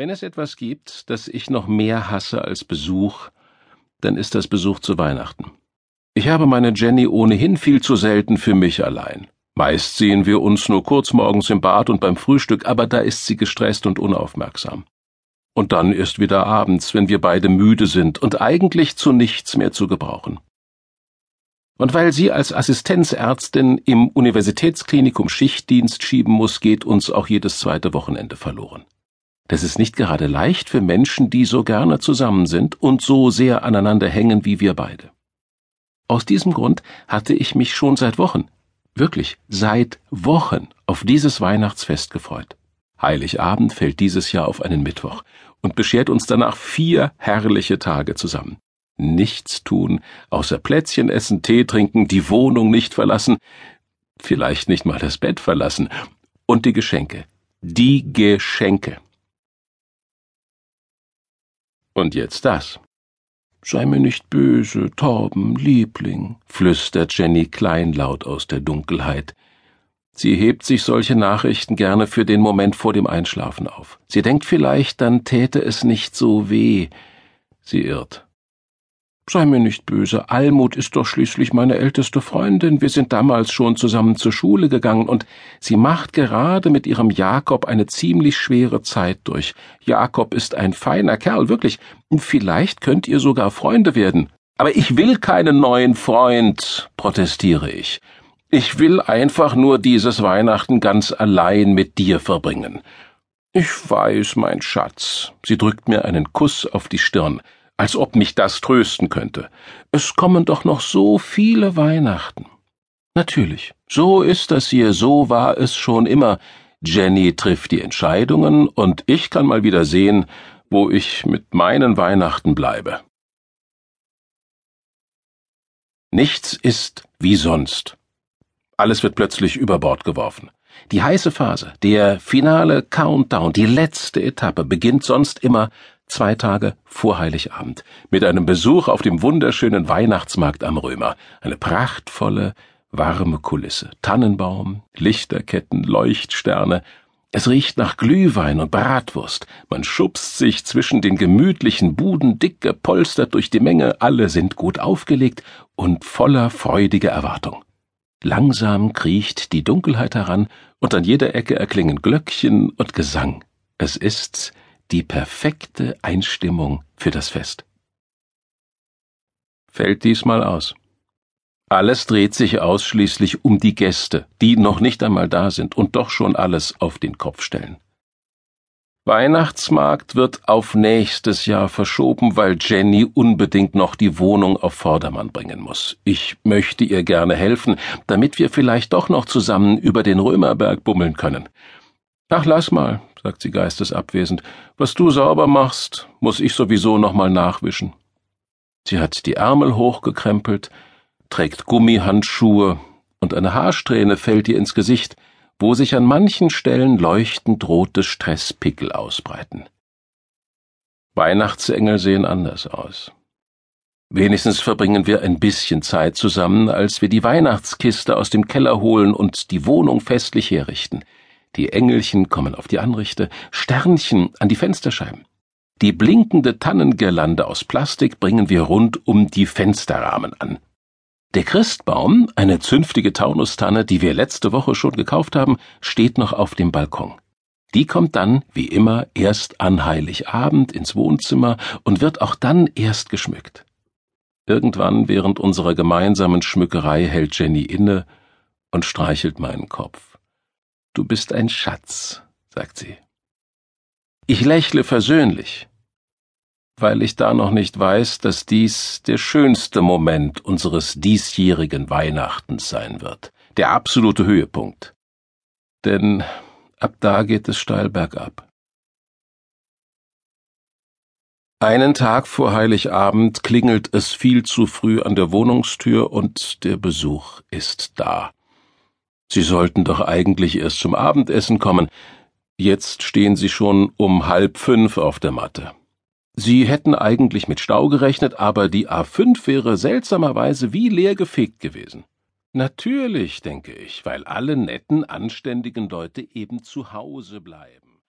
Wenn es etwas gibt, das ich noch mehr hasse als Besuch, dann ist das Besuch zu Weihnachten. Ich habe meine Jenny ohnehin viel zu selten für mich allein. Meist sehen wir uns nur kurz morgens im Bad und beim Frühstück, aber da ist sie gestresst und unaufmerksam. Und dann ist wieder abends, wenn wir beide müde sind und eigentlich zu nichts mehr zu gebrauchen. Und weil sie als Assistenzärztin im Universitätsklinikum Schichtdienst schieben muss, geht uns auch jedes zweite Wochenende verloren. Das ist nicht gerade leicht für Menschen, die so gerne zusammen sind und so sehr aneinander hängen wie wir beide. Aus diesem Grund hatte ich mich schon seit Wochen, wirklich seit Wochen auf dieses Weihnachtsfest gefreut. Heiligabend fällt dieses Jahr auf einen Mittwoch und beschert uns danach vier herrliche Tage zusammen nichts tun, außer Plätzchen essen, Tee trinken, die Wohnung nicht verlassen, vielleicht nicht mal das Bett verlassen, und die Geschenke. Die Geschenke. Und jetzt das. Sei mir nicht böse, Torben, Liebling, flüstert Jenny kleinlaut aus der Dunkelheit. Sie hebt sich solche Nachrichten gerne für den Moment vor dem Einschlafen auf. Sie denkt vielleicht, dann täte es nicht so weh. Sie irrt. Sei mir nicht böse, Almut ist doch schließlich meine älteste Freundin, wir sind damals schon zusammen zur Schule gegangen, und sie macht gerade mit ihrem Jakob eine ziemlich schwere Zeit durch. Jakob ist ein feiner Kerl, wirklich, vielleicht könnt ihr sogar Freunde werden. Aber ich will keinen neuen Freund, protestiere ich. Ich will einfach nur dieses Weihnachten ganz allein mit dir verbringen. Ich weiß, mein Schatz. Sie drückt mir einen Kuss auf die Stirn als ob mich das trösten könnte. Es kommen doch noch so viele Weihnachten. Natürlich, so ist das hier, so war es schon immer. Jenny trifft die Entscheidungen und ich kann mal wieder sehen, wo ich mit meinen Weihnachten bleibe. Nichts ist wie sonst. Alles wird plötzlich über Bord geworfen. Die heiße Phase, der finale Countdown, die letzte Etappe beginnt sonst immer zwei Tage vor Heiligabend, mit einem Besuch auf dem wunderschönen Weihnachtsmarkt am Römer. Eine prachtvolle, warme Kulisse. Tannenbaum, Lichterketten, Leuchtsterne. Es riecht nach Glühwein und Bratwurst. Man schubst sich zwischen den gemütlichen Buden, dick gepolstert durch die Menge. Alle sind gut aufgelegt und voller freudiger Erwartung. Langsam kriecht die Dunkelheit heran und an jeder Ecke erklingen Glöckchen und Gesang. Es ist die perfekte Einstimmung für das Fest. Fällt diesmal aus. Alles dreht sich ausschließlich um die Gäste, die noch nicht einmal da sind und doch schon alles auf den Kopf stellen. Weihnachtsmarkt wird auf nächstes Jahr verschoben, weil Jenny unbedingt noch die Wohnung auf Vordermann bringen muss. Ich möchte ihr gerne helfen, damit wir vielleicht doch noch zusammen über den Römerberg bummeln können. Ach, lass mal, sagt sie geistesabwesend. Was du sauber machst, muss ich sowieso noch mal nachwischen. Sie hat die Ärmel hochgekrempelt, trägt Gummihandschuhe und eine Haarsträhne fällt ihr ins Gesicht, wo sich an manchen Stellen leuchtend rote Stresspickel ausbreiten. Weihnachtsengel sehen anders aus. Wenigstens verbringen wir ein bisschen Zeit zusammen, als wir die Weihnachtskiste aus dem Keller holen und die Wohnung festlich herrichten. Die Engelchen kommen auf die Anrichte, Sternchen an die Fensterscheiben. Die blinkende Tannengirlande aus Plastik bringen wir rund um die Fensterrahmen an. Der Christbaum, eine zünftige Taunustanne, die wir letzte Woche schon gekauft haben, steht noch auf dem Balkon. Die kommt dann, wie immer, erst an Heiligabend ins Wohnzimmer und wird auch dann erst geschmückt. Irgendwann während unserer gemeinsamen Schmückerei hält Jenny inne und streichelt meinen Kopf. Du bist ein Schatz, sagt sie. Ich lächle versöhnlich, weil ich da noch nicht weiß, dass dies der schönste Moment unseres diesjährigen Weihnachtens sein wird, der absolute Höhepunkt. Denn ab da geht es steil bergab. Einen Tag vor Heiligabend klingelt es viel zu früh an der Wohnungstür und der Besuch ist da. Sie sollten doch eigentlich erst zum Abendessen kommen. Jetzt stehen Sie schon um halb fünf auf der Matte. Sie hätten eigentlich mit Stau gerechnet, aber die A5 wäre seltsamerweise wie leer gefegt gewesen. Natürlich, denke ich, weil alle netten, anständigen Leute eben zu Hause bleiben.